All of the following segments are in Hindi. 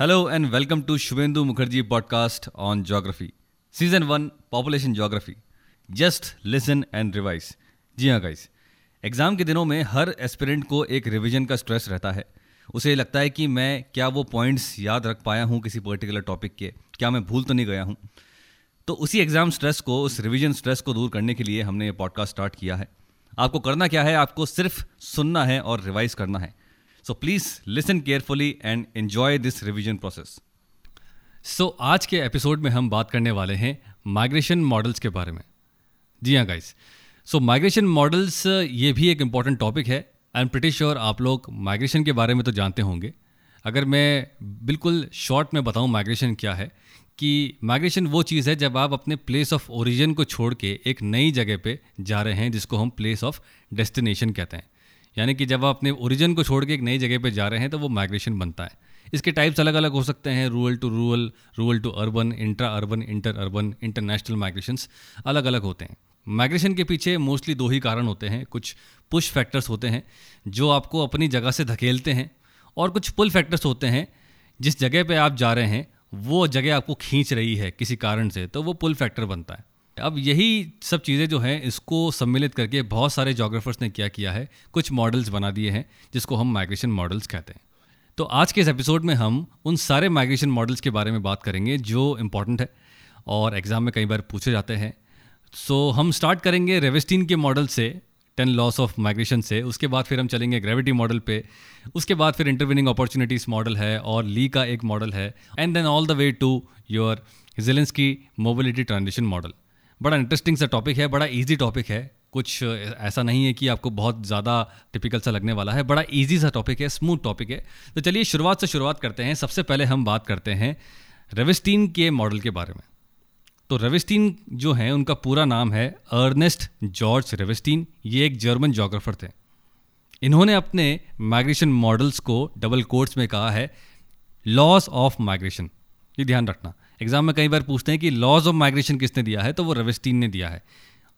Hello and welcome to Shubhendu Mukherjee podcast on geography. Season 1 Population Geography. Just listen and revise. जी हाँ गाइस एग्ज़ाम के दिनों में हर एस्पिरेंट को एक रिवीजन का स्ट्रेस रहता है। उसे लगता है कि मैं क्या वो पॉइंट्स याद रख पाया हूँ किसी पर्टिकुलर टॉपिक के? क्या मैं भूल तो नहीं गया हूँ? तो उसी एग्ज़ाम स्ट्रेस को, उस रिवीजन स्ट्रेस को दूर करने के लिए हमने ये पॉडकास्ट स्टार्ट किया है। आपको करना क्या है? आपको सिर्फ़ सुनना है और रिवाइज करना है। So please listen carefully and enjoy this revision process so आज के एपिसोड में हम बात करने वाले हैं माइग्रेशन मॉडल्स के बारे में। जी हाँ गाइस सो माइग्रेशन मॉडल्स ये भी एक इंपॉर्टेंट टॉपिक है। आई एम प्रिटी श्योर आप लोग माइग्रेशन के बारे में तो जानते होंगे। अगर मैं बिल्कुल शॉर्ट में बताऊँ माइग्रेशन क्या है, कि माइग्रेशन वो चीज़ है जब आप अपने प्लेस ऑफ़ ओरिजिन को छोड़ के एक नई जगह पे जा रहे हैं जिसको हम प्लेस ऑफ़ डेस्टिनेशन कहते हैं। यानी कि जब आप अपने ओरिजिन को छोड़ के एक नई जगह पर जा रहे हैं तो वो माइग्रेशन बनता है। इसके टाइप्स अलग अलग हो सकते हैं rural to rural rural to urban intra urban inter urban international migrations अलग अलग होते हैं। माइग्रेशन के पीछे मोस्टली दो ही कारण होते हैं। कुछ पुश फैक्टर्स होते हैं, जो आपको अपनी जगह से धकेलते हैं, और कुछ पुल फैक्टर्स होते हैं, जिस जगह पे आप जा रहे हैं, वो जगह आपको खींच रही है किसी कारण से तो वो पुल फैक्टर बनता है। अब यही सब चीज़ें जो हैं इसको सम्मिलित करके बहुत सारे जोग्राफर्स ने क्या किया है कुछ मॉडल्स बना दिए हैं जिसको हम माइग्रेशन मॉडल्स कहते हैं। तो आज के इस एपिसोड में हम उन सारे माइग्रेशन मॉडल्स के बारे में बात करेंगे जो इंपॉर्टेंट है और एग्ज़ाम में कई बार पूछे जाते हैं। सो so, हम स्टार्ट करेंगे रेवेस्टीन के मॉडल से टेन लॉस ऑफ़ माइग्रेशन से उसके बाद फिर हम चलेंगे ग्रेविटी मॉडल पे उसके बाद फिर इंटरविनिंग अपॉर्चुनिटीज़ मॉडल है और ली का एक मॉडल है and then all the way to your Zelinsky's की मोबिलिटी ट्रांजिशन मॉडल बड़ा इंटरेस्टिंग सा टॉपिक है, बड़ा ईजी टॉपिक है। कुछ ऐसा नहीं है कि आपको बहुत ज़्यादा टिपिकल सा लगने वाला है, बड़ा ईजी सा टॉपिक है स्मूथ टॉपिक है। तो चलिए शुरुआत से शुरुआत करते हैं। सबसे पहले हम बात करते हैं रेविस्टीन के मॉडल के बारे में। तो रेविस्टीन जो हैं, उनका पूरा नाम है अर्नेस्ट जॉर्ज रेविस्टीन। ये एक जर्मन जोग्राफर थे। इन्होंने अपने माइग्रेशन मॉडल्स को डबल कोर्ट्स में कहा है लॉस ऑफ़ माइग्रेशन ये ध्यान रखना। एग्ज़ाम में कई बार पूछते हैं कि लॉज ऑफ़ माइग्रेशन किसने दिया है तो वो रेविस्टीन ने दिया है।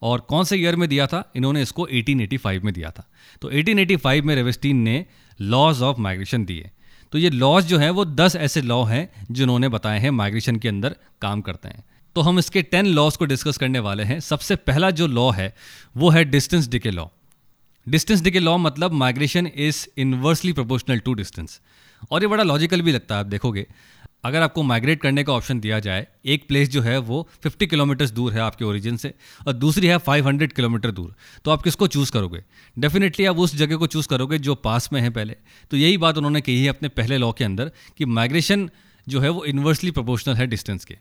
और कौन से ईयर में दिया था? इन्होंने इसको 1885 में दिया था। तो 1885 में रेविस्टीन ने लॉज ऑफ़ माइग्रेशन दिए। तो ये लॉज जो है, वो 10 ऐसे लॉ हैं, जिन्होंने बताए हैं माइग्रेशन के अंदर काम करते हैं। तो हम इसके 10 लॉज को डिस्कस करने वाले हैं। सबसे पहला जो लॉ है, वो है distance decay law distance decay law मतलब migration is inversely proportional to distance और ये बड़ा लॉजिकल भी लगता है, आप देखोगे। अगर आपको माइग्रेट करने का ऑप्शन दिया जाए, एक प्लेस जो है वो 50 किलोमीटर्स दूर है आपके ओरिजिन से और दूसरी है 500 किलोमीटर दूर। तो आप किसको चूज़ करोगे? डेफिनेटली आप उस जगह को चूज़ करोगे जो पास में है पहले। तो यही बात उन्होंने कही है अपने पहले लॉ के अंदर कि माइग्रेशन जो है वो इन्वर्सली प्रोपोर्शनल है डिस्टेंस के।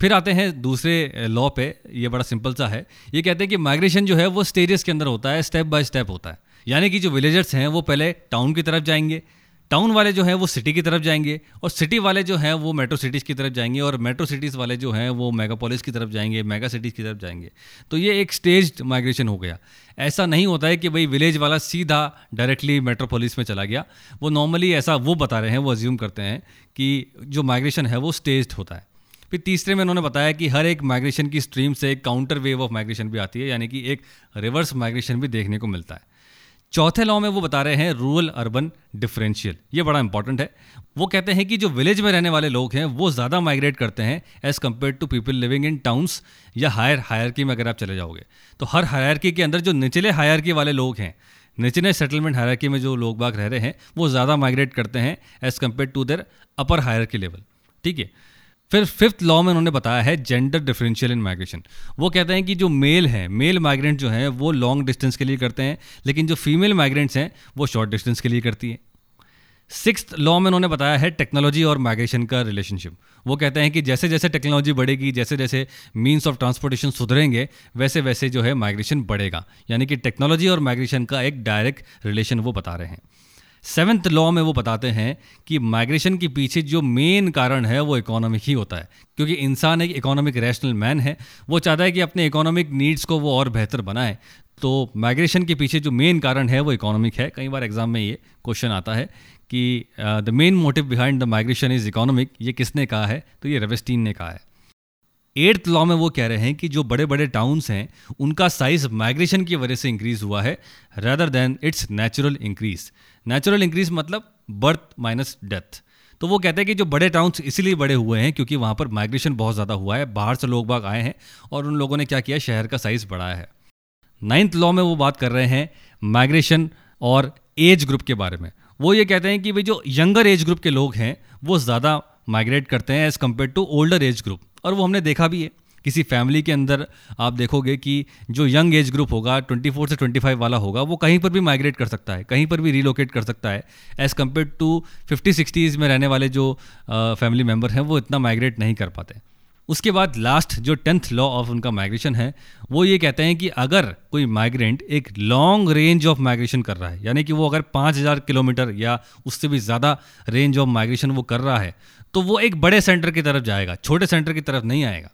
फिर आते हैं दूसरे लॉ पे, ये बड़ा सिंपल सा है। ये कहते हैं कि माइग्रेशन जो है वो स्टेजेस के अंदर होता है स्टेप बाय स्टेप होता है। यानी कि जो विलेजर्स हैं वो पहले टाउन की तरफ़ जाएँगे टाउन वाले जो हैं वो सिटी की तरफ़ जाएँगे और सिटी वाले जो हैं वो मेट्रो सिटीज़ की तरफ़ जाएँगे और मेट्रो सिटीज़ वाले जो हैं वो मेगापोलिस की तरफ़ जाएँगे, मेगा सिटीज़ की तरफ़ जाएँगे। तो ये एक स्टेज माइग्रेशन हो गया। ऐसा नहीं होता है कि भाई विलेज वाला सीधा डायरेक्टली मेट्रोपोलिस में चला गया। वो नॉर्मली ऐसा वो बता रहे हैं, वो अज्यूम करते हैं कि जो माइग्रेशन है वो स्टेज होता है। फिर तीसरे में उन्होंने बताया कि हर एक माइग्रेशन की स्ट्रीम से एक काउंटर वेव ऑफ़ माइग्रेशन भी आती है, यानी कि एक रिवर्स माइग्रेशन भी देखने को मिलता है। चौथे लॉ में वो बता रहे हैं रूरल अर्बन डिफरेंशियल ये बड़ा इंपॉर्टेंट है। वो कहते हैं कि जो विलेज में रहने वाले लोग हैं, वो ज़्यादा माइग्रेट करते हैं as compare to people living in towns या हायर हायरकी में अगर आप चले जाओगे। तो हर हायरकी के अंदर जो निचले हायरकी वाले लोग हैं, निचले सेटलमेंट हायरकी में जो लोग बाग रह रहे हैं, वो ज़्यादा माइग्रेट करते हैं as compare to their upper hierarchy level ठीक है? फिर फिफ्थ लॉ में उन्होंने बताया है जेंडर डिफरेंशियल इन माइग्रेशन वो कहते हैं कि जो मेल हैं मेल माइग्रेंट जो हैं, वो लॉन्ग डिस्टेंस के लिए करते हैं, लेकिन जो फीमेल माइग्रेंट्स हैं, वो शॉर्ट डिस्टेंस के लिए करती हैं. सिक्स लॉ में उन्होंने बताया है टेक्नोलॉजी और माइग्रेशन का रिलेशनशिप वो कहते हैं कि जैसे जैसे टेक्नोलॉजी बढ़ेगी, जैसे जैसे मीन्स ऑफ़ ट्रांसपोर्टेशन सुधरेंगे, वैसे वैसे जो है माइग्रेशन बढ़ेगा. यानी कि टेक्नोलॉजी और माइग्रेशन का एक डायरेक्ट रिलेशन वो बता रहे हैं. सेवन्थ लॉ में वो बताते हैं कि माइग्रेशन के पीछे जो मेन कारण है, वो इकोनॉमिक ही होता है। क्योंकि इंसान एक इकोनॉमिक रैशनल मैन है। वो चाहता है कि अपने इकोनॉमिक नीड्स को वो और बेहतर बनाए। तो माइग्रेशन के पीछे जो मेन कारण है, वो इकोनॉमिक है। कई बार एग्ज़ाम में ये क्वेश्चन आता है कि the main motive behind the migration is economic ये किसने कहा है? तो ये रेवेस्टीन ने कहा है। एट्थ लॉ में वो कह रहे हैं कि जो बड़े बड़े टाउन्स हैं, उनका साइज़ माइग्रेशन की वजह से इंक्रीज हुआ है rather than it's natural increase natural increase मतलब बर्थ माइनस डेथ तो वो कहते हैं कि जो बड़े टाउन्स इसीलिए बड़े हुए हैं क्योंकि वहाँ पर माइग्रेशन बहुत ज़्यादा हुआ है, बाहर से लोग बाग आए हैं और उन लोगों ने क्या किया, शहर का साइज़ बढ़ाया है। नाइन्थ लॉ में वो बात कर रहे हैं माइग्रेशन और एज ग्रुप के बारे में। वो ये कहते हैं कि भाई जो यंगर एज ग्रुप के लोग हैं, वो ज़्यादा माइग्रेट करते हैं as compare to older age group और वो हमने देखा भी है। किसी फैमिली के अंदर आप देखोगे कि जो यंग एज ग्रुप होगा 24 से 25 वाला होगा, वो कहीं पर भी माइग्रेट कर सकता है, कहीं पर भी रिलोकेट कर सकता है। As compare to fifty sixties में रहने वाले जो फैमिली मेंबर हैं, वो इतना माइग्रेट नहीं कर पाते। उसके बाद लास्ट जो टेंथ लॉ ऑफ़ उनका माइग्रेशन है, वो ये कहते हैं कि अगर कोई माइग्रेंट एक लॉन्ग रेंज ऑफ़ माइग्रेशन कर रहा है, यानी कि वो अगर पाँच हज़ार किलोमीटर या उससे भी ज़्यादा रेंज ऑफ़ माइग्रेशन वो कर रहा है तो वो एक बड़े सेंटर की तरफ़ जाएगा, छोटे सेंटर की तरफ़ नहीं आएगा।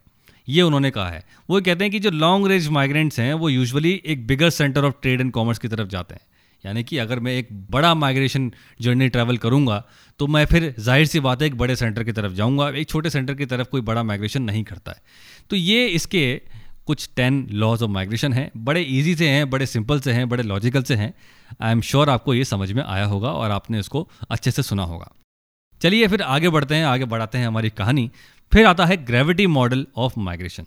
ये उन्होंने कहा है। वो कहते हैं कि जो लॉन्ग रेंज माइग्रेंट्स हैं, वो यूजुअली एक bigger centre of trade and commerce की तरफ़ जाते हैं। यानी कि अगर मैं एक बड़ा माइग्रेशन जर्नी ट्रैवल करूँगा तो मैं फिर ज़ाहिर सी बात है एक बड़े सेंटर की तरफ़ जाऊँगा, एक छोटे सेंटर की तरफ़ कोई बड़ा माइग्रेशन नहीं करता है। तो ये इसके कुछ टेन लॉज ऑफ़ माइग्रेशन हैं। बड़े ईजी से हैं, बड़े सिंपल से हैं, बड़े लॉजिकल से हैं। आई एम श्योर आपको ये समझ में आया होगा और आपने इसको अच्छे से सुना होगा। चलिए फिर आगे बढ़ते हैं, आगे बढ़ाते हैं हमारी कहानी। फिर आता है ग्रेविटी मॉडल ऑफ़ माइग्रेशन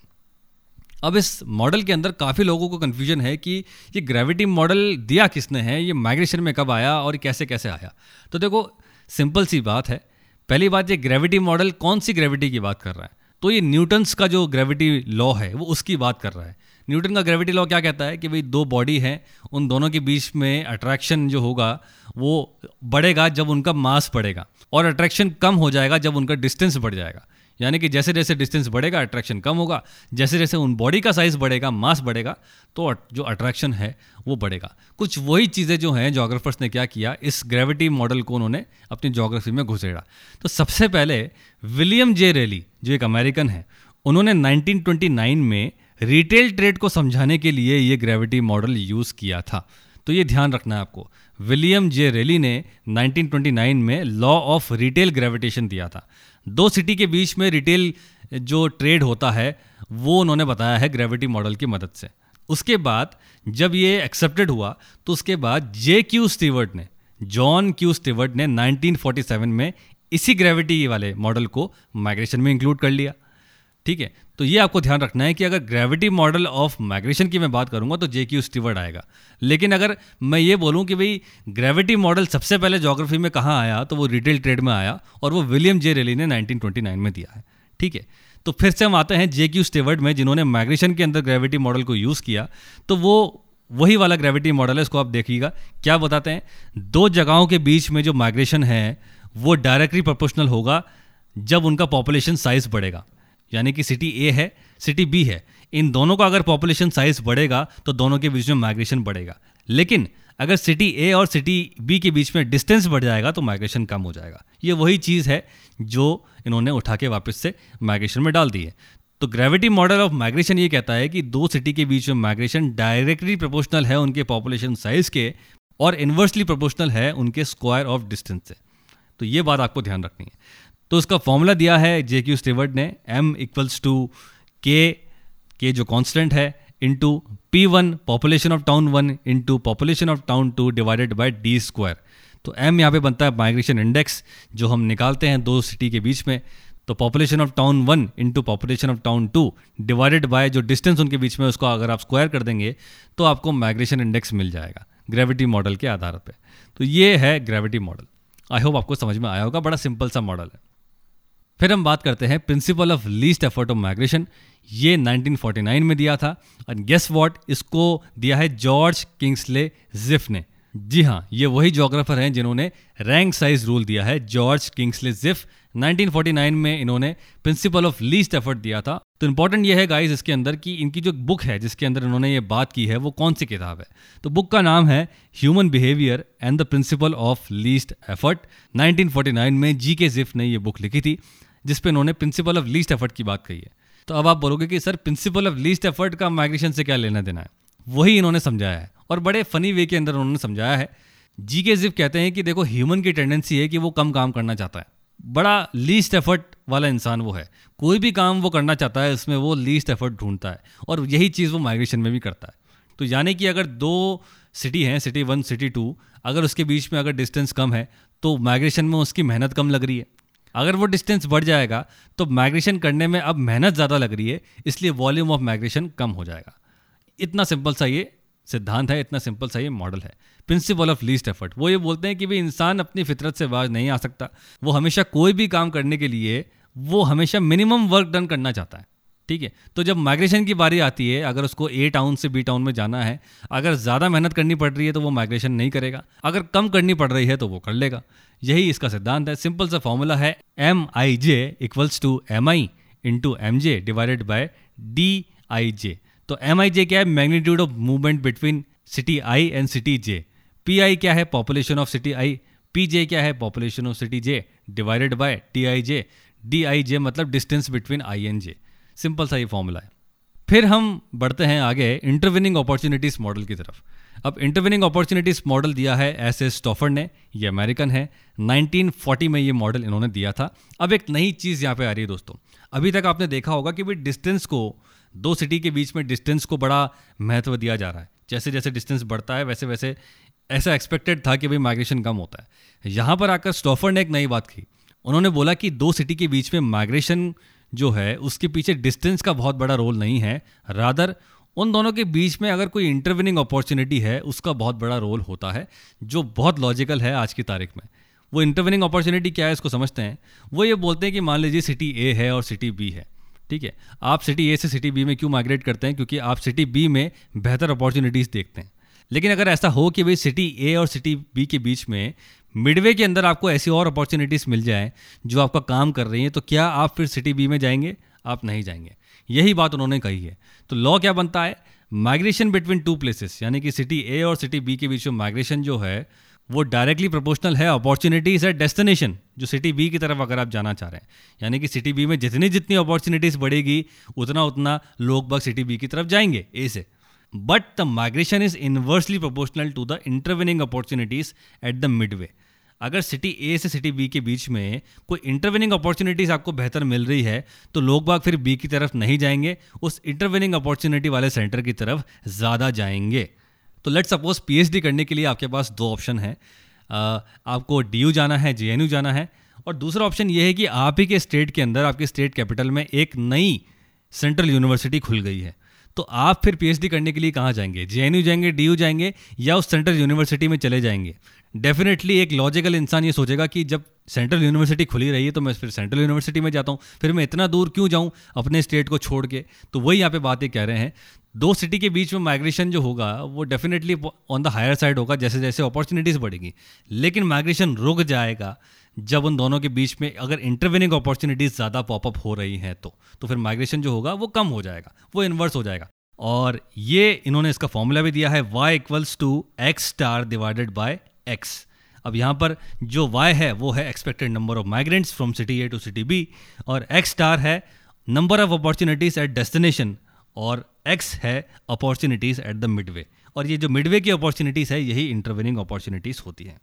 अब इस मॉडल के अंदर काफ़ी लोगों को कन्फ्यूज़न है कि ये ग्रेविटी मॉडल दिया किसने है, ये माइग्रेशन में कब आया और कैसे कैसे आया। तो देखो सिंपल सी बात है। पहली बात, ये ग्रेविटी मॉडल कौन सी ग्रेविटी की बात कर रहा है? तो ये न्यूटन्स का जो ग्रेविटी लॉ है, वो उसकी बात कर रहा है। न्यूटन का ग्रेविटी लॉ क्या कहता है कि भाई दो बॉडी हैं, उन दोनों के बीच में अट्रैक्शन जो होगा, वो बढ़ेगा जब उनका मास बढ़ेगा और अट्रैक्शन कम हो जाएगा जब उनका डिस्टेंस बढ़ जाएगा। यानी कि जैसे जैसे डिस्टेंस बढ़ेगा अट्रैक्शन कम होगा, जैसे जैसे उन बॉडी का साइज़ बढ़ेगा मास बढ़ेगा तो जो अट्रैक्शन है, वो बढ़ेगा। कुछ वही चीज़ें जो हैं जोग्राफर्स ने क्या किया, इस ग्रेविटी मॉडल को उन्होंने अपनी जोग्राफी में घुसेड़ा। तो सबसे पहले विलियम जे रेली, जो एक अमेरिकन है, उन्होंने 1929 में रिटेल ट्रेड को समझाने के लिए ये ग्रेविटी मॉडल यूज़ किया था। तो ये ध्यान रखना है आपको। विलियम जे रेली ने 1929 में लॉ ऑफ़ रिटेल ग्रेविटेशन दिया था। दो सिटी के बीच में रिटेल जो ट्रेड होता है, वो उन्होंने बताया है ग्रेविटी मॉडल की मदद से। उसके बाद जब ये एक्सेप्टेड हुआ तो उसके बाद जे क्यू स्टीवर्ट ने, जॉन क्यू स्टीवर्ट ने 1947 में इसी ग्रेविटी वाले मॉडल को माइग्रेशन में इंक्लूड कर लिया। ठीक है? तो ये आपको ध्यान रखना है कि अगर ग्रेविटी मॉडल ऑफ़ माइग्रेशन की मैं बात करूँगा तो जे क्यू स्टीवर्ड आएगा। लेकिन अगर मैं ये बोलूँ कि भाई ग्रेविटी मॉडल सबसे पहले जोग्राफी में कहाँ आया तो वो रिटेल ट्रेड में आया, और वो विलियम जे रेली ने 1929 में दिया है। ठीक है? तो फिर से हम आते हैं जे क्यू स्टेवर्ड में, जिन्होंने माइग्रेशन के अंदर ग्रेविटी मॉडल को यूज़ किया। तो वो वही वाला ग्रेविटी मॉडल है, इसको आप देखिएगा। क्या बताते हैं? दो जगहों के बीच में जो माइग्रेशन है, वो डायरेक्टली प्रोपोर्शनल होगा, जब उनका पॉपुलेशन साइज़ बढ़ेगा। यानी कि सिटी ए है सिटी बी है, इन दोनों का अगर पॉपुलेशन साइज़ बढ़ेगा तो दोनों के बीच में माइग्रेशन बढ़ेगा। लेकिन अगर सिटी ए और सिटी बी के बीच में डिस्टेंस बढ़ जाएगा तो माइग्रेशन कम हो जाएगा। ये वही चीज़ है जो इन्होंने उठा के वापस से माइग्रेशन में डाल दी है। तो ग्रेविटी मॉडल ऑफ़ माइग्रेशन ये कहता है कि दो सिटी के बीच में माइग्रेशन डायरेक्टली प्रोपोर्शनल है उनके पॉपुलेशन साइज़ के और इन्वर्सली प्रोपोर्शनल है उनके स्क्वायर ऑफ़ डिस्टेंस से। तो ये बात आपको ध्यान रखनी है। तो उसका फॉर्मूला दिया है जे क्यू स्टेवर्ड ने एम इक्वल्स टू के के जो कांस्टेंट है into P one population of town one into population of town two divided by D square तो एम यहाँ पे बनता है माइग्रेशन इंडेक्स जो हम निकालते हैं दो सिटी के बीच में। तो population of town one into population of town two divided by जो डिस्टेंस उनके बीच में उसको अगर आप स्क्वायर कर देंगे तो आपको माइग्रेशन इंडेक्स मिल जाएगा ग्रेविटी मॉडल के आधार पर तो ये है ग्रेविटी मॉडल आई होप आपको समझ में आया होगा, बड़ा सिंपल सा मॉडल है। फिर हम बात करते हैं principle of least effort of migration ये 1949 में दिया था। और गेस वॉट इसको दिया है जॉर्ज किंग्सले जिफ ने। जी हाँ ये वही जोग्राफर हैं जिन्होंने रैंक साइज़ रूल दिया है जॉर्ज किंग्सले जिफ 1949 में इन्होंने प्रिंसिपल ऑफ़ लीस्ट एफर्ट दिया था। तो इंपॉर्टेंट ये है गाइस इसके अंदर कि इनकी जो बुक है, जिसके अंदर इन्होंने ये बात की है, वो कौन सी किताब है? तो बुक का नाम है human behaviour and the principle of least effort 1949 में जी के जिफ ने ये बुक लिखी थी। जिस पे इन्होंने प्रिंसिपल ऑफ़ लीस्ट एफर्ट की बात कही है। तो अब आप बोलोगे कि, sir principle of least effort का माइग्रेशन से क्या लेना देना है? वही इन्होंने समझाया है। और बड़े फनी वे के अंदर उन्होंने समझाया है। जी के जिफ कहते हैं कि, देखो ह्यूमन की टेंडेंसी है कि वो कम काम करना चाहता है। बड़ा लीस्ट एफर्ट वाला इंसान वो है। कोई भी काम वो करना चाहता है, उसमें वो लीस्ट एफर्ट ढूंढता है। और यही चीज़ वो माइग्रेशन में भी करता है। तो यानी कि अगर दो सिटी हैं सिटी वन सिटी टू अगर उसके बीच में अगर डिस्टेंस कम है तो माइग्रेशन में उसकी मेहनत कम लग रही है। अगर वो डिस्टेंस बढ़ जाएगा तो माइग्रेशन करने में अब मेहनत ज़्यादा लग रही है, इसलिए वॉल्यूम ऑफ़ माइग्रेशन कम हो जाएगा। इतना सिंपल सा ये सिद्धांत है, इतना सिंपल सा ये मॉडल है। प्रिंसिपल ऑफ़ लीस्ट एफर्ट वो ये बोलते हैं कि भाई इंसान अपनी फितरत से बाज नहीं आ सकता। वो हमेशा कोई भी काम करने के लिए, वो हमेशा मिनिमम वर्क डन करना चाहता है। ठीक है? तो जब माइग्रेशन की बारी आती है, अगर उसको ए टाउन से बी टाउन में जाना है, अगर ज़्यादा मेहनत करनी पड़ रही है तो वो माइग्रेशन नहीं करेगा। अगर कम करनी पड़ रही है तो वो कर लेगा। यही इसका सिद्धांत है। सिंपल सा फॉर्मूला है M I J equals to M I into M J divided by D I J तो एम आई जे क्या है? Magnitude of movement between city I and city J P I क्या है? Population of city I P J क्या है? Population of city J divided by T I J D I J मतलब distance between I and J simple सा ये फॉर्मूला है। फिर हम बढ़ते हैं आगे इंटरविनिंग अपॉर्चुनिटीज़ मॉडल की तरफ़। अब इंटरविनिंग अपॉर्चुनिटीज़ मॉडल दिया है एस एस स्टॉफर ने, ये अमेरिकन है। 1940 में ये मॉडल इन्होंने दिया था। अब एक नई चीज़ यहाँ पे आ रही है दोस्तों। अभी तक आपने देखा होगा कि भाई डिस्टेंस को, दो सिटी के बीच में डिस्टेंस को बड़ा महत्व दिया जा रहा है। जैसे जैसे डिस्टेंस बढ़ता है, वैसे वैसे ऐसा एक्सपेक्टेड था कि भाई माइग्रेशन कम होता है। यहाँ पर आकर स्टॉफर ने एक नई बात की। उन्होंने बोला कि दो सिटी के बीच में माइग्रेशन जो है, उसके पीछे डिस्टेंस का बहुत बड़ा रोल नहीं है। रादर उन दोनों के बीच में अगर कोई इंटरविनिंग अपॉर्चुनिटी है, उसका बहुत बड़ा रोल होता है, जो बहुत लॉजिकल है आज की तारीख में। वो इंटरविनिंग अपॉर्चुनिटी क्या है, इसको समझते हैं। वो ये बोलते हैं कि मान लीजिए सिटी ए है और सिटी बी है, ठीक है? आप सिटी ए से सिटी बी में क्यों माइग्रेट करते हैं? क्योंकि आप सिटी बी में बेहतर अपॉर्चुनिटीज़ देखते हैं। लेकिन अगर ऐसा हो कि भाई सिटी ए और सिटी बी के बीच में मिडवे के अंदर आपको ऐसी और अपॉर्चुनिटीज़ मिल जाए जो आपका काम कर रही हैं तो क्या आप फिर सिटी बी में जाएँगे? आप नहीं जाएँगे। यही बात उन्होंने कही है। तो लॉ क्या बनता है? माइग्रेशन बिटवीन टू प्लेसेस यानी कि सिटी ए और सिटी बी के बीच में माइग्रेशन जो है, वो डायरेक्टली प्रोपोर्शनल है। अपॉर्चुनिटीज़ है डेस्टिनेशन जो सिटी बी की तरफ़ अगर आप जाना चाह रहे हैं। यानी कि सिटी बी में जितनी जितनी अपॉर्चुनिटीज़ बढ़ेगी, उतना उतना लोग बाग सिटी बी की तरफ़ जाएँगे ए से। But the migration is inversely proportional to the intervening opportunities at the mid way अगर सिटी ए से सिटी बी के बीच में कोई इंटरविनिंग अपॉर्चुनिटीज़ आपको बेहतर मिल रही है तो लोग बाग फिर बी की तरफ़ नहीं जाएँगे, उस इंटरविनिंग अपॉर्चुनिटी वाले सेंटर की तरफ़ ज़्यादा जाएँगे। तो लेट सपोज़ पीएचडी करने के लिए आपके पास दो ऑप्शन है। आपको डीयू जाना है जेएनयू जाना है, और दूसरा ऑप्शन ये है कि आप ही के स्टेट के अंदर, आपके स्टेट कैपिटल में एक नई सेंट्रल यूनिवर्सिटी खुल गई है। तो आप फिर पीएचडी करने के लिए कहाँ जाएँगे? जेएनयू जाएँगे डीयू जाएँगे, या उस सेंट्रल यूनिवर्सिटी में चले जाएँगे? डेफिनेटली एक लॉजिकल इंसान ये सोचेगा कि जब सेंट्रल यूनिवर्सिटी खुली रही है तो मैं फिर सेंट्रल यूनिवर्सिटी में जाता हूँ। फिर मैं इतना दूर क्यों जाऊँ अपने स्टेट को छोड़ के? तो वही यहाँ पे बातें कह रहे हैं। दो सिटी के बीच में माइग्रेशन जो होगा, वो definitely on the higher side होगा जैसे जैसे अपॉर्चुनिटीज़ बढ़ेगी। लेकिन माइग्रेशन रुक जाएगा जब उन दोनों के बीच में अगर इंटरविनिंग अपॉर्चुनिटीज़ ज़्यादा पॉपअप हो रही हैं तो। तो फिर माइग्रेशन जो होगा, वो कम हो जाएगा, वो इन्वर्स हो जाएगा। और ये इन्होंने इसका फॉर्मूला भी दिया है Y equals to X star divided by X अब यहाँ पर जो वाई है, वो है expected number of migrants from city A to city B और एक्स स्टार है number of opportunities at destination और एक्स है अपॉर्चुनिटीज़ एट द मिडवे और ये जो मिडवे की अपॉर्चुनिटीज़ है, यही इंटरविनिंग अपॉर्चुनिटीज़ होती हैं।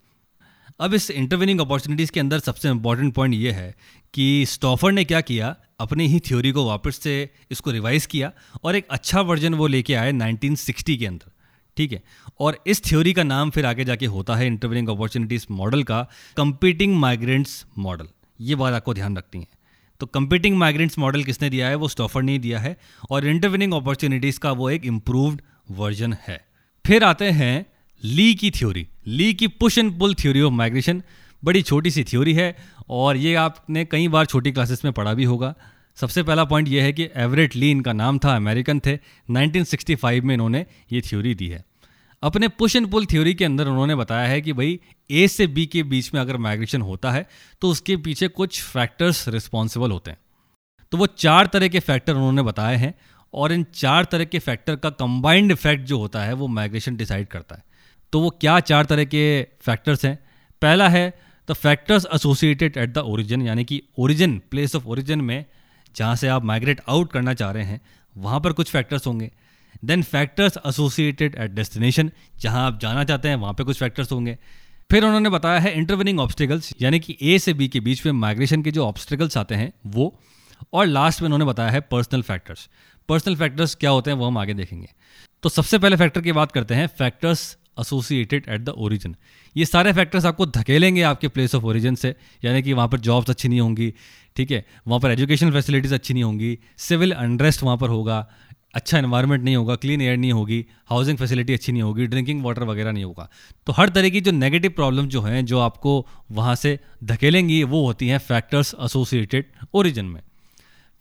अब इस इंटरविनिंग अपॉर्चुनिटीज़ के अंदर सबसे इंपॉर्टेंट पॉइंट ये है कि स्टॉफर ने क्या किया? अपनी ही थ्योरी को वापस से इसको रिवाइज किया और एक अच्छा वर्जन वो लेके आए 1960 के अंदर। ठीक है? और इस थ्योरी का नाम फिर आगे जाके होता है इंटरविनिंग अपॉर्चुनिटीज़ मॉडल का कंपीटिंग माइग्रेंट्स मॉडल ये बात आपको ध्यान रखनी है। तो कंपीटिंग माइग्रेंट्स मॉडल किसने दिया है? वो स्टॉफर ने दिया है। और इंटरविनिंग अपॉर्चुनिटीज़ का वो एक इम्प्रूव्ड वर्जन है। फिर आते हैं ली की थ्योरी ली की push and pull theory of migration बड़ी छोटी सी थ्योरी है और ये आपने कई बार छोटी क्लासेस में पढ़ा भी होगा। सबसे पहला पॉइंट ये है कि एवरेट ली इनका नाम था अमेरिकन थे। 1965 में इन्होंने ये थ्योरी दी है। अपने पुश एंड पुल थ्योरी के अंदर उन्होंने बताया है कि भाई ए से बी के बीच में अगर माइग्रेशन होता है तो उसके पीछे कुछ फैक्टर्स रिस्पॉन्सिबल होते हैं। तो वो चार तरह के फैक्टर उन्होंने बताए हैं, और इन चार तरह के फैक्टर का कंबाइंड इफ़ेक्ट जो होता है, वो माइग्रेशन डिसाइड करता है। तो वो क्या चार तरह के फैक्टर्स हैं? पहला है the factors associated at the origin यानी कि ओरिजिन प्लेस ऑफ़ ओरिजिन में जहाँ से आप माइग्रेट आउट करना चाह रहे हैं, वहाँ पर कुछ फैक्टर्स होंगे। Then factors associated at destination जहाँ आप जाना चाहते हैं, वहाँ पे कुछ फैक्टर्स होंगे। फिर उन्होंने बताया है इंटरविनिंग ऑब्स्टिकल्स यानी कि ए से बी के बीच में माइग्रेशन के जो ऑब्स्टिकल्स आते हैं, वो। और लास्ट में उन्होंने बताया है पर्सनल फैक्टर्स पर्सनल फैक्टर्स क्या होते हैं, वो हम आगे देखेंगे। तो सबसे पहले फैक्टर की बात करते हैं factors associated at the origin ये सारे फैक्टर्स आपको धकेलेंगे आपके प्लेस ऑफ़ ओरिजिन से, यानी कि वहाँ पर जॉब्स अच्छी नहीं होंगी, ठीक है? वहाँ पर एजुकेशनल फैसिलिटीज़ अच्छी नहीं होंगी सिविल अनरेस्ट वहाँ पर होगा अच्छा इन्वायरमेंट नहीं होगा क्लीन एयर नहीं होगी हाउसिंग फैसिलिटी अच्छी नहीं होगी ड्रिंकिंग वाटर वगैरह नहीं होगा। तो हर तरह की जो नेगेटिव प्रॉब्लम जो हैं, जो आपको वहाँ से धकेलेंगी, वो होती हैं फैक्टर्स एसोसिएटेड ओरिजिन में।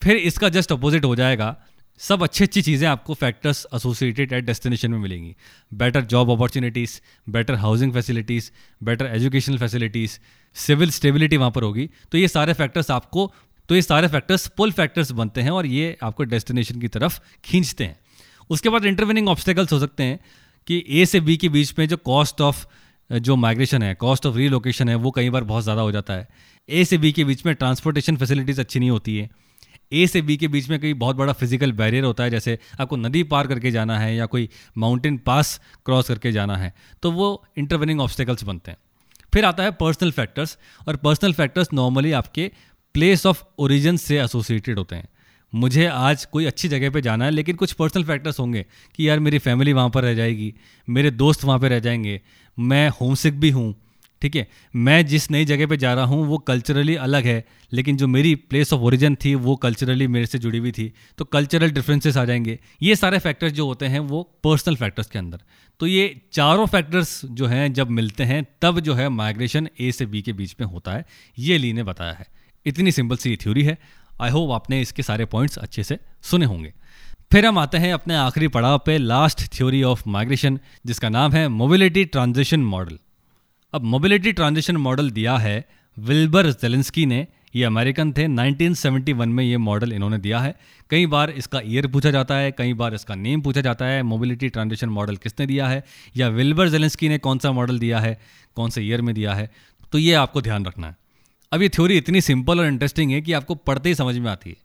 फिर इसका जस्ट अपोजिट हो जाएगा। सब अच्छी अच्छी चीज़ें आपको फैक्टर्स एसोसिएटेड एट डेस्टिनेशन में मिलेंगी। Better job opportunities better housing facilities better educational facilities civil stability वहाँ पर होगी। तो ये सारे फैक्टर्स आपको तो ये सारे फैक्टर्स पुल फैक्टर्स बनते हैं और ये आपको डेस्टिनेशन की तरफ़ खींचते हैं। उसके बाद इंटरविनिंग ऑब्स्टेकल्स हो सकते हैं कि ए से बी के बीच में जो कॉस्ट ऑफ़ जो माइग्रेशन है कॉस्ट ऑफ़ रीलोकेशन है, वो कई बार बहुत ज़्यादा हो जाता है। ए से बी के बीच में ट्रांसपोर्टेशन फैसिलिटीज़ अच्छी नहीं होती है। ए से बी के बीच में कोई बहुत बड़ा फ़िज़िकल बैरियर होता है, जैसे आपको नदी पार करके जाना है या कोई माउंटेन पास क्रॉस करके जाना है तो वो इंटरविनिंग ऑब्स्टेकल्स बनते हैं। फिर आता है पर्सनल फैक्टर्स और पर्सनल फैक्टर्स नॉर्मली आपके प्लेस ऑफ़ ओरिजिन से एसोसिएटेड होते हैं। मुझे आज कोई अच्छी जगह पे जाना है, लेकिन कुछ पर्सनल फैक्टर्स होंगे कि यार मेरी फैमिली वहाँ पर रह जाएगी, मेरे दोस्त वहाँ पर रह जाएँगे, मैं होमसिक भी हूँ, ठीक है? मैं जिस नई जगह पे जा रहा हूँ, वो कल्चरली अलग है, लेकिन जो मेरी प्लेस ऑफ़ ओरिजिन थी, वो कल्चरली मेरे से जुड़ी हुई थी तो कल्चरल डिफरेंसेस आ जाएँगे। ये सारे फैक्टर्स जो होते हैं, वो पर्सनल फैक्टर्स के अंदर। तो ये चारों फैक्टर्स जो हैं, जब मिलते हैं, तब जो है माइग्रेशन ए से बी के बीच में होता है। ये ली ने बताया है। इतनी सिंपल सी थ्योरी है। आई होप आपने इसके सारे पॉइंट्स अच्छे से सुने होंगे। फिर हम आते हैं अपने आखिरी पड़ाव पे लास्ट थ्योरी ऑफ़ माइग्रेशन जिसका नाम है मोबिलिटी ट्रांजिशन मॉडल अब मोबिलिटी ट्रांजिशन मॉडल दिया है विल्बर जेलेंस्की ने। ये अमेरिकन थे। 1971 में ये मॉडल इन्होंने दिया है। कई बार इसका ईयर पूछा जाता है, कई बार इसका नेम पूछा जाता है। मोबिलिटी ट्रांजिशन मॉडल किसने दिया है? या विल्बर जेलेंस्की ने कौन सा मॉडल दिया है? कौन से ईयर में दिया है? तो ये आपको ध्यान रखना है। अब ये थ्योरी इतनी सिंपल और इंटरेस्टिंग है कि आपको पढ़ते ही समझ में आती है।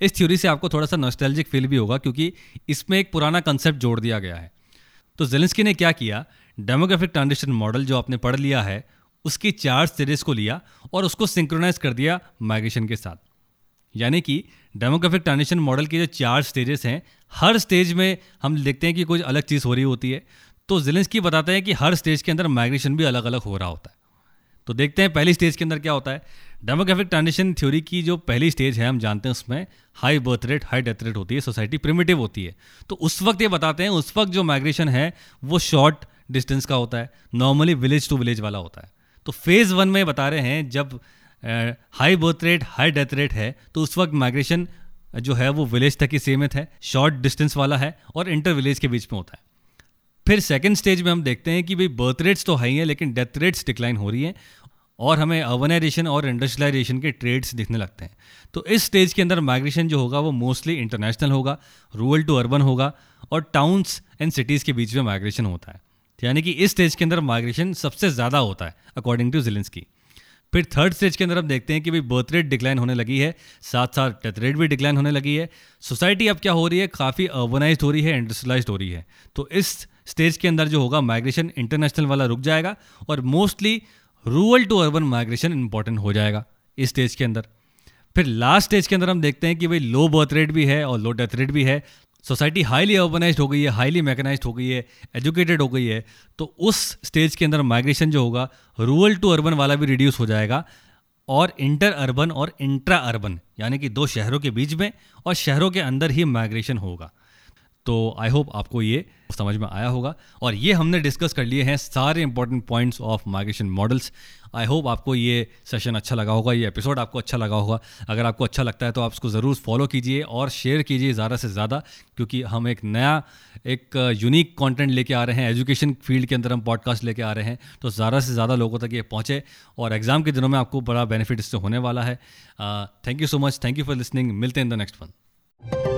इस थ्योरी से आपको थोड़ा सा नॉस्टैल्जिक फील भी होगा क्योंकि इसमें एक पुराना कंसेप्ट जोड़ दिया गया है। तो जेलेंस्की ने क्या किया? डेमोग्राफिक ट्रांजिशन मॉडल जो आपने पढ़ लिया है, उसकी चार स्टेजेस को लिया और उसको सिंक्रोनाइज कर दिया माइग्रेशन के साथ। यानी कि डेमोग्राफिक ट्रांजिशन मॉडल के जो चार स्टेजेस हैं, हर स्टेज में हम देखते हैं कि कुछ अलग चीज़ हो रही होती है। तो जिलेंस की बताते हैं कि हर स्टेज के अंदर माइग्रेशन भी अलग अलग हो रहा होता है। तो देखते हैं पहली स्टेज के अंदर क्या होता है। डेमोग्राफिक ट्रांजिशन थ्योरी की जो पहली स्टेज है, हम जानते हैं उसमें high birth rate high death rate होती है सोसाइटी प्रिमिटिव होती है। तो उस वक्त ये बताते हैं, उस वक्त जो माइग्रेशन है, वो शॉर्ट डिस्टेंस का होता है नॉर्मली विलेज टू विलेज वाला होता है। तो फ़ेज़ वन में बता रहे हैं, जब high birth rate high death rate है तो उस वक्त माइग्रेशन जो है, वो विलेज तक ही सीमित है शॉर्ट डिस्टेंस वाला है और इंटर विलेज के बीच में होता है। फिर सेकेंड स्टेज में हम देखते हैं कि भाई बर्थ रेट्स तो हाई हैं, लेकिन डेथ रेट्स डिक्लाइन हो रही हैं और हमें अर्बनाइजेशन और इंडस्ट्रियलाइजेशन के ट्रेड्स दिखने लगते हैं। तो इस स्टेज के अंदर माइग्रेशन जो होगा वो मोस्टली इंटरनेशनल होगा रूरल टू अर्बन होगा और टाउन्स एंड सिटीज़ के बीच में माइग्रेशन होता है। यानी कि इस स्टेज के अंदर माइग्रेशन सबसे ज़्यादा होता है अकॉर्डिंग टू जिलेंस की फिर थर्ड स्टेज के अंदर हम देखते हैं कि भाई बर्थ रेट डिक्लाइन होने लगी है साथ साथ डेथ रेट भी डिक्लाइन होने लगी है। सोसाइटी अब क्या हो रही है? काफ़ी अर्बनाइज हो रही है इंडस्ट्रियलाइज हो रही है। तो इस स्टेज के अंदर जो होगा माइग्रेशन इंटरनेशनल वाला रुक जाएगा और mostly rural to urban migration important हो जाएगा इस स्टेज के अंदर। फिर लास्ट स्टेज के अंदर हम देखते हैं कि भाई लो बर्थ रेट भी है और लो डेथ रेट भी है। सोसाइटी हाईली अर्बनाइज हो गई है हाईली मैकेनाइज हो गई है एजुकेटेड हो गई है। तो उस स्टेज के अंदर माइग्रेशन जो होगा रूरल टू अर्बन वाला भी रिड्यूस हो जाएगा और इंटर अर्बन और इंट्रा अर्बन यानी कि दो शहरों के बीच में और शहरों के अंदर ही माइग्रेशन होगा। तो आई होप आपको ये समझ में आया होगा। और ये हमने डिस्कस कर लिए हैं सारे important points of migration models I hope आपको ये सेशन अच्छा लगा होगा, ये एपिसोड आपको अच्छा लगा होगा। अगर आपको अच्छा लगता है तो आप उसको ज़रूर फॉलो कीजिए और शेयर कीजिए ज़्यादा से ज़्यादा, क्योंकि हम एक नया, एक यूनिक कंटेंट लेके आ रहे हैं। एजुकेशन फ़ील्ड के अंदर हम पॉडकास्ट लेके आ रहे हैं तो ज़्यादा से ज़्यादा लोगों तक ये पहुँचे और एग्ज़ाम के दिनों में आपको बड़ा बेनिफिट इससे होने वाला है। Thank you so much thank you for listening मिलते हैं इन द नेक्स्ट वन